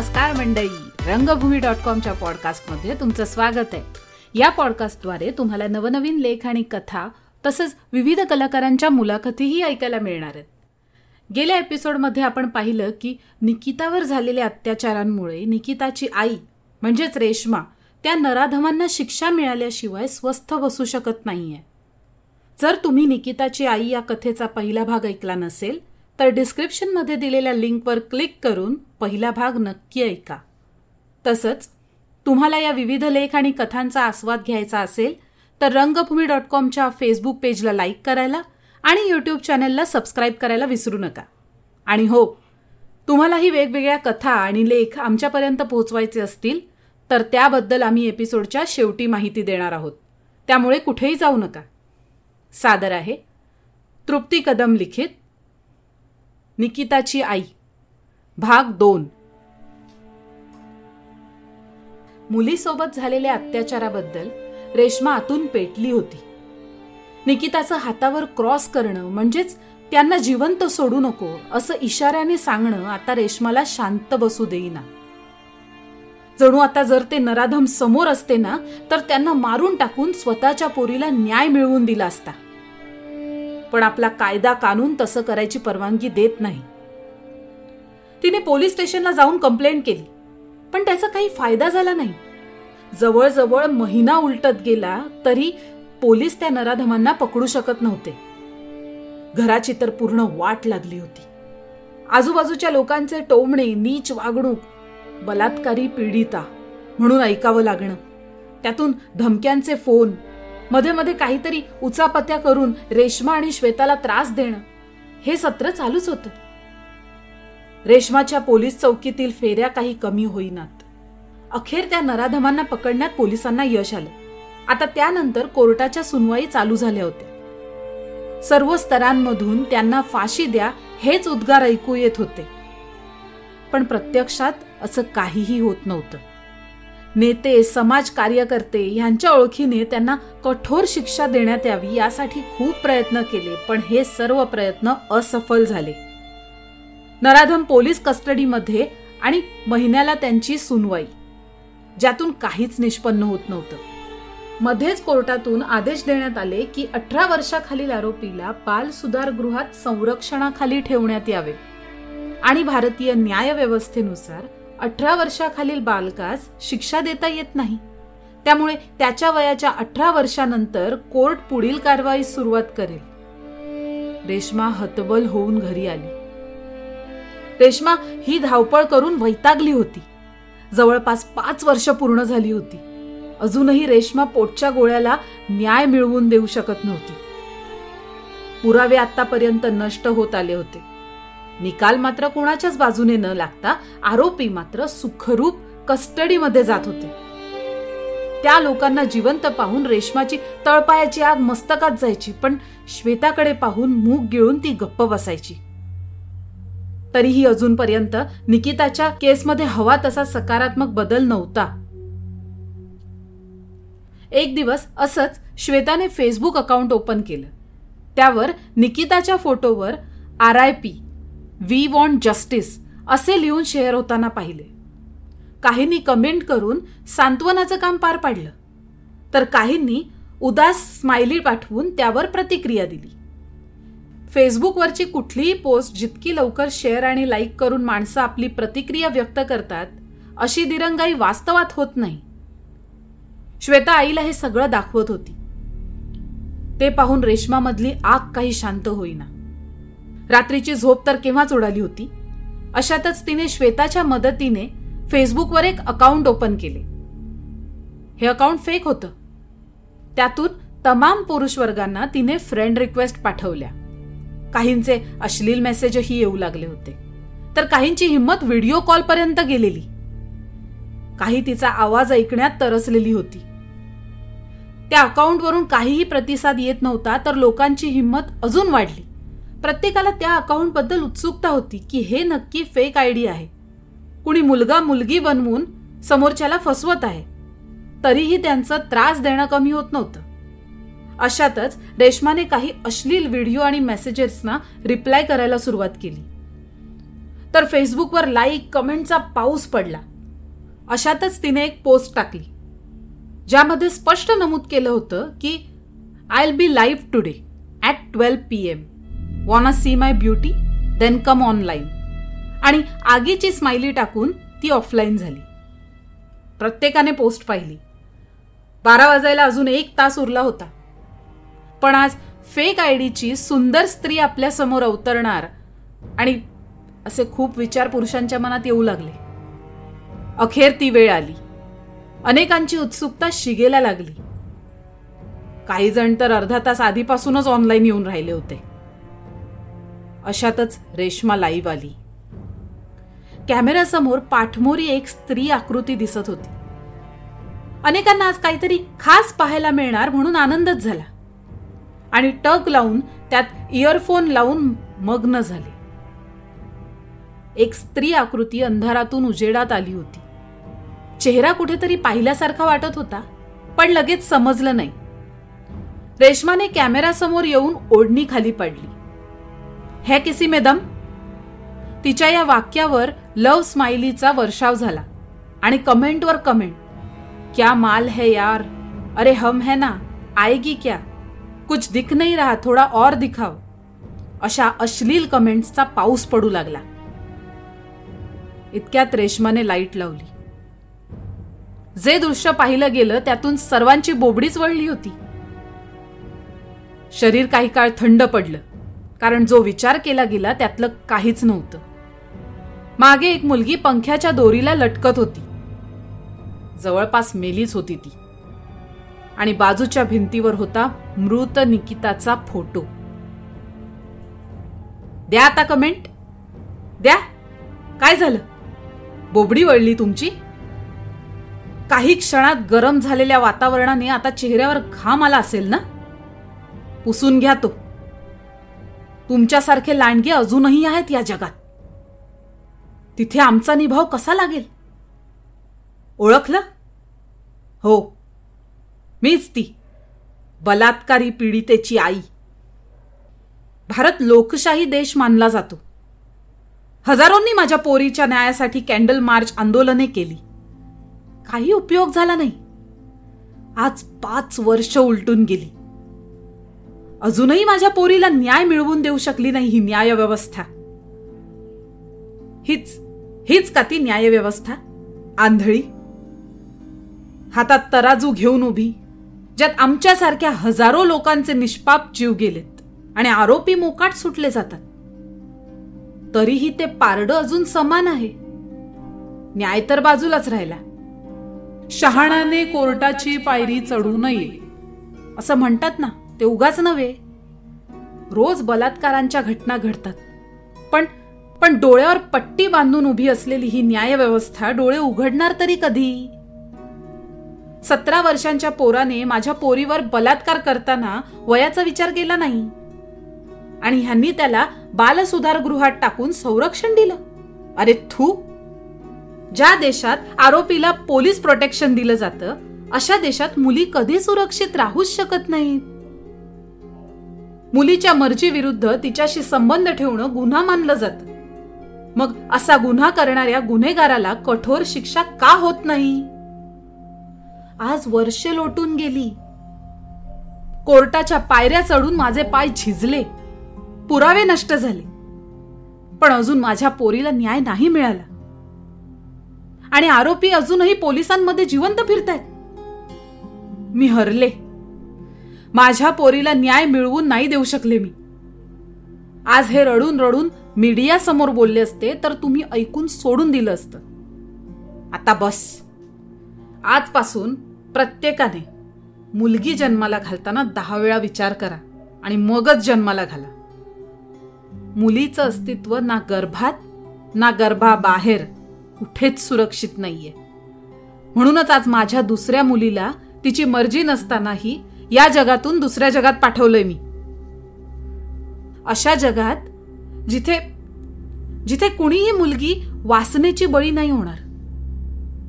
नमस्कार मंडळी. रंगभूमी डॉट कॉमच्या पॉडकास्टमध्ये तुमचं स्वागत आहे. या पॉडकास्टद्वारे तुम्हाला नवनवीन लेख आणि कथा तसंच विविध कलाकारांच्या मुलाखतीही ऐकायला मिळणार आहेत. गेल्या एपिसोडमध्ये आपण पाहिलं की निकितावर झालेल्या अत्याचारांमुळे निकिताची आई म्हणजेच रेश्मा त्या नराधमांना शिक्षा मिळाल्याशिवाय स्वस्थ बसू शकत नाहीये. जर तुम्ही निकिताची आई या कथेचा पहिला भाग ऐकला नसेल तर डिस्क्रिप्शनमध्ये दिलेल्या लिंकवर क्लिक करून पहिला भाग नक्की ऐका. तसंच तुम्हाला या विविध लेख आणि कथांचा आस्वाद घ्यायचा असेल तर रंगभूमी डॉट कॉमच्या फेसबुक पेजला लाईक करायला आणि यूट्यूब चॅनलला सबस्क्राईब करायला विसरू नका. आणि हो तुम्हालाही वेगवेगळ्या कथा आणि लेख आमच्यापर्यंत पोहोचवायचे असतील तर त्याबद्दल आम्ही एपिसोडच्या शेवटी माहिती देणार आहोत. त्यामुळे कुठेही जाऊ नका. सादर आहे तृप्ती कदम लिखित निकिताची आई. भाग दोन. मुलीसोबत झालेल्या अत्याचाराबद्दल रेश्मा आतून पेटली होती. निकिताचं हातावर क्रॉस करणं म्हणजेच त्यांना जिवंत सोडू नको असं इशाऱ्याने सांगणं आता रेश्माला शांत बसू देईना. जणू आता जर ते नराधम समोर असते ना तर त्यांना मारून टाकून स्वतःच्या पोरीला न्याय मिळवून दिला असता. पण आपला कायदा कानून तसं करायची परवानगी देत नाही. तिने पोलीस स्टेशनला जाऊन कंप्लेंट केली. पण त्याचा काही फायदा झाला नाही. जवळजवळ महिना उलटत गेला तरी पोलीस त्या नराधमांना पकडू शकत नव्हते. घराची तर पूर्ण वाट लागली होती. आजूबाजूच्या लोकांचे टोमणे नीच वागणूक बलात्कारी पीडिता म्हणून ऐकावं लागणं त्यातून धमक्यांचे फोन मध्ये मध्ये काहीतरी उचापत्या करून रेश्मा आणि श्वेताला त्रास देणं हे सत्र चालूच होतं. रेश्माच्या पोलीस चौकीतील फेऱ्या काही कमी होईनात. अखेर त्या नराधमांना पकडण्यात पोलिसांना यश आलं. आता त्यानंतर कोर्टाच्या सुनवाई चालू झाल्या होत्या. सर्व स्तरांमधून त्यांना फाशी द्या हेच उद्गार ऐकू येत होते. पण प्रत्यक्षात असं काहीही होत नव्हतं. नेते समाज कार्यकर्ते यांच्या ओळखीने त्यांना कठोर शिक्षा देण्यात यावी यासाठी खूप प्रयत्न केले पण हे सर्व प्रयत्न असफल झाले. नराधम पोलीस कस्टडीमध्ये आणि महिन्याला त्यांची सुनवाई ज्यातून काहीच निष्पन्न होत नव्हतं. मध्येच कोर्टातून आदेश देण्यात आले की अठरा वर्षाखालील आरोपीला बाल सुधारगृहात संरक्षणाखाली ठेवण्यात यावे आणि भारतीय न्याय व्यवस्थेनुसार अठरा वर्षाखालील बालकास शिक्षा देता येत नाही. त्यामुळे त्याच्या वयाच्या अठरा वर्षानंतर कोर्ट पुढील कारवाई सुरुवात करेल. रेश्मा हतबल होऊन घरी आली. रेश्मा ही धावपळ करून वैतागली होती. जवळपास पाच वर्ष पूर्ण झाली होती. अजूनही रेश्मा पोटच्या गोळ्याला न्याय मिळवून देऊ शकत नव्हती. पुरावे आतापर्यंत नष्ट होत आले होते. निकाल मात्र कोणाच्याच बाजूने न लागता आरोपी मात्र सुखरूप कस्टडीमध्ये जात होते. त्या लोकांना जिवंत पाहून रेशमाची तळपायाची आग मस्तकात जायची पण श्वेताकडे पाहून मूग गिळून ती गप्प बसायची. तरीही अजूनपर्यंत निकिताच्या केसमध्ये हवा तसा सकारात्मक बदल नव्हता. एक दिवस असंच श्वेताने फेसबुक अकाउंट ओपन केलं. त्यावर निकिताच्या फोटोवर R I P we want justice असे लिहून शेअर होताना पाहिले. काहींनी कमेंट करून सांत्वनाचं काम पार पाडलं. तर काहींनी उदास स्माइली पाठवून त्यावर प्रतिक्रिया दिली. फेसबुकवरची कुठलीही पोस्ट जितकी लवकर शेअर आणि लाईक करून माणसं आपली प्रतिक्रिया व्यक्त करतात अशी दिरंगाई वास्तवात होत नाही. श्वेता आईला हे सगळं दाखवत होती. ते पाहून रेशमामधली आग काही शांत होईना. रात्रीची झोप तर केव्हाच उडाली होती? अशातच तिने श्वेताच्या मदतीने फेसबुकवर एक अकाउंट ओपन केले. हे अकाउंट फेक होतं. त्यातून तमाम पुरुष वर्गांना तिने फ्रेंड रिक्वेस्ट पाठवल्या. काहींचे अश्लील मेसेजही येऊ लागले होते. तर काहींची हिंमत व्हिडिओ कॉलपर्यंत गेलेली. काही तिचा आवाज ऐकण्यात तरसलेली होती. त्या अकाउंटवरून काहीही प्रतिसाद येत नव्हता तर लोकांची हिंमत अजून वाढली. प्रत्येकाला त्या अकाउंटबद्दल उत्सुकता होती की हे नक्की फेक आयडी आहे. कुणी मुलगा मुलगी बनवून समोरच्याला फसवत आहे. तरीही त्यांचं त्रास देणं कमी होत नव्हतं. अशातच रेशमाने काही अश्लील व्हिडिओ आणि मेसेजेसना रिप्लाय करायला सुरुवात केली. तर फेसबुकवर लाईक कमेंटचा पाऊस पडला. अशातच तिने एक पोस्ट टाकली. ज्यामध्ये स्पष्ट नमूद केलं होतं की I will be live today at twelve P M wanna see my beauty then come online आणि आगीची स्माइली टाकून ती ऑफलाईन झाली. प्रत्येकाने पोस्ट पाहिली. बारा वाजायला अजून एक तास उरला होता. पण आज फेक आयडीची सुंदर स्त्री आपल्यासमोर अवतरणार आणि असे खूप विचार पुरुषांच्या मनात येऊ लागले. अखेर ती वेळ आली. अनेकांची उत्सुकता शिगेला लागली. काही जण तर अर्धा तास आधीपासूनच ऑनलाईन येऊन राहिले होते. अशातच रेश्मा लाईव्ह आली. कॅमेऱ्यासमोर पाठमोरी एक स्त्री आकृती दिसत होती. अनेकांना आज काहीतरी खास पाहायला मिळणार म्हणून आनंदच झाला. आणि टक लावून त्यात इयरफोन लावून मग्न झाले. एक स्त्री आकृती अंधारातून उजेडात आली होती. चेहरा कुठेतरी पाहिल्यासारखा वाटत होता पण लगेच समजलं नाही. रेशमाने कॅमेऱ्यासमोर येऊन ओढणी खाली पडली. हे किसी में दम? तिच्या या वाक्यावर लव स्माइलीचा वर्षाव झाला. आणि कमेंटवर कमेंट क्या माल है यार? अरे हम है ना? आएगी क्या? कुछ दिख नहीं रहा थोडा और दिखाव अशा अश्लील कमेंट्सचा पाऊस पडू लागला. इतक्यात रेशमाने लाइट लावली. जे दृश्य पाहिलं गेलं त्यातून सर्वांची बोबडीच वळली होती. शरीर काही काळ थंड पडलं. कारण जो विचार केला गेला त्यातलं काहीच नव्हतं. मागे एक मुलगी पंख्याच्या दोरीला लटकत होती. जवळपास मेलीच होती ती. आणि बाजूच्या भिंतीवर होता मृत निकिताचा फोटो. द्या आता कमेंट. द्या. काय झालं? बोबडी वळली तुमची? काही क्षणात गरम झालेल्या वातावरणाने आता चेहऱ्यावर घाम आला असेल ना? पुसून घ्या तो. तुमच्यासारखे लांडगे अजूनही आहेत या जगात. तिथे आमचा निभाव कसा लागेल? ओळखलं? हो. मीच ती बलात्कारी पीडितेची आई. भारत लोकशाही देश मानला जातो. हजारोंनी माझ्या पोरीच्या न्यायासाठी कॅन्डल मार्च आंदोलने केली. काही उपयोग झाला नाही. आज पाच वर्ष उलटून गेली. अजूनही माझ्या पोरीला न्याय मिळवून देऊ शकली नाही ही न्याय व्यवस्था हीच हीच का ती न्याय व्यवस्था आंधळी? हातात तराजू घेऊन उभी ज्यात आमच्यासारख्या हजारो लोकांचे निष्पाप जीव गेलेत आणि आरोपी मोकाट सुटले जातात. तरीही ते पारडं अजून समान आहे. न्याय तर बाजूलाच राहिला. शहाणाने कोर्टाची पायरी चढू नये असं म्हणतात ना ते उगाच नव्हे. रोज बलात्कारांच्या घटना घडतात. पण पण डोळ्यावर पट्टी बांधून उभी असलेली ही न्याय व्यवस्था डोळे उघडणार तरी कधी? सतरा वर्षांच्या पोराने माझ्या पोरीवर बलात्कार करताना वयाचा विचार केला नाही. आणि ह्यांनी त्याला बालसुधारगृहात टाकून संरक्षण दिलं. अरे थू! ज्या देशात आरोपीला पोलीस प्रोटेक्शन दिलं जातं अशा देशात मुली कधी सुरक्षित राहूच शकत नाहीत. मुलीच्या मर्जीविरुद्ध तिच्याशी संबंध ठेवणं गुन्हा मानलं जातं. मग असा गुन्हा करणाऱ्या गुन्हेगाराला कठोर शिक्षा का होत नाही? आज वर्ष लोटून गेली. कोर्टाच्या पायऱ्या चढून माझे पाय झिजले. पुरावे नष्ट झाले. पण अजून माझ्या पोरीला न्याय नाही मिळाला. आणि आरोपी अजूनही पोलिसांमध्ये जिवंत फिरतायत. मी हरले. माझ्या पोरीला न्याय मिळवून नाही देऊ शकले मी. आज हे रडून रडून मीडिया समोर बोलले असते तर तुम्ही ऐकून सोडून दिलं असतं. आता बस. आजपासून प्रत्येकाने मुलगी जन्माला घालताना दहा वेळा विचार करा आणि मगच जन्माला घाला. मुलीचं अस्तित्व ना गर्भात ना गर्भाबाहेर कुठेच सुरक्षित नाहीये. म्हणूनच आज माझ्या दुसऱ्या मुलीला तिची मर्जी नसतानाही या जगातून दुसऱ्या जगात पाठवलंय मी. अशा जगात जिथे जिथे कुणीही मुलगी वासनेची बळी नाही होणार.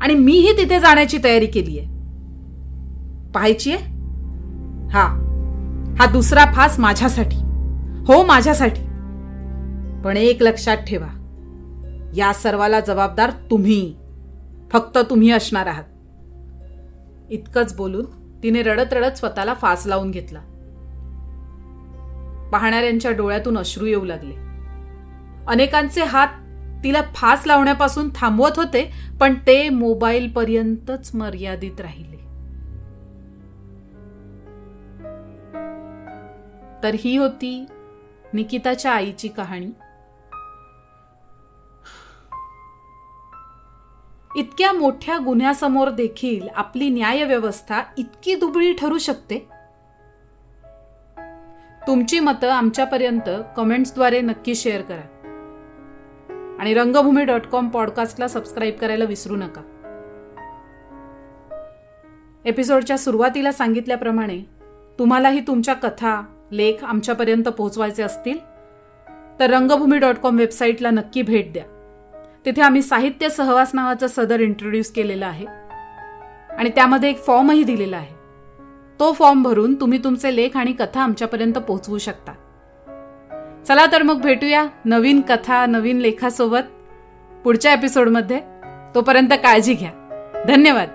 आणि मीही तिथे जाण्याची तयारी केली आहे पाहायची आहे? हा. हा दुसरा फास माझ्यासाठी. हो माझ्यासाठी. पण एक लक्षात ठेवा. या सर्वाला जबाबदार तुम्ही. फक्त तुम्ही असणार आहात. इतकंच बोलून तिने रडत रडत स्वतःला फास लावून घेतला. पाहणाऱ्यांच्या डोळ्यातून अश्रू येऊ लागले. अनेकांचे हात तिला फास लावण्यापासून थांबवत होते पण ते मोबाईल पर्यंतच मर्यादित राहिले. तर ही होती निकिताच्या आईची कहाणी. इतक्या मोठ्या गुन्ह्यासमोर देखील आपली न्यायव्यवस्था इतकी दुबळी ठरू शकते? तुमची मतं आमच्यापर्यंत कमेंट्सद्वारे नक्की शेअर करा. आणि रंगभूमी डॉट कॉम पॉडकास्टला सबस्क्राईब करायला विसरू नका. एपिसोडच्या सुरुवातीला सांगितल्याप्रमाणे तुम्हालाही तुमच्या कथा लेख आमच्यापर्यंत पोहोचवायचे असतील? तर रंगभूमी डॉट कॉम वेबसाईटला नक्की भेट द्या. तिथे आम्ही साहित्य सहवास नावाचं सदर इंट्रोड्यूस केलेलं आहे. आणि त्यामध्ये एक फॉर्मही दिलेला आहे. तो फॉर्म भरून तुम्ही तुमचे लेख आणि कथा आमच्यापर्यंत पोहोचवू शकता. चला तर मग भेटूया नवीन कथा नवीन लेखासोबत पुढच्या एपिसोडमध्ये तोपर्यंत काळजी घ्या. धन्यवाद.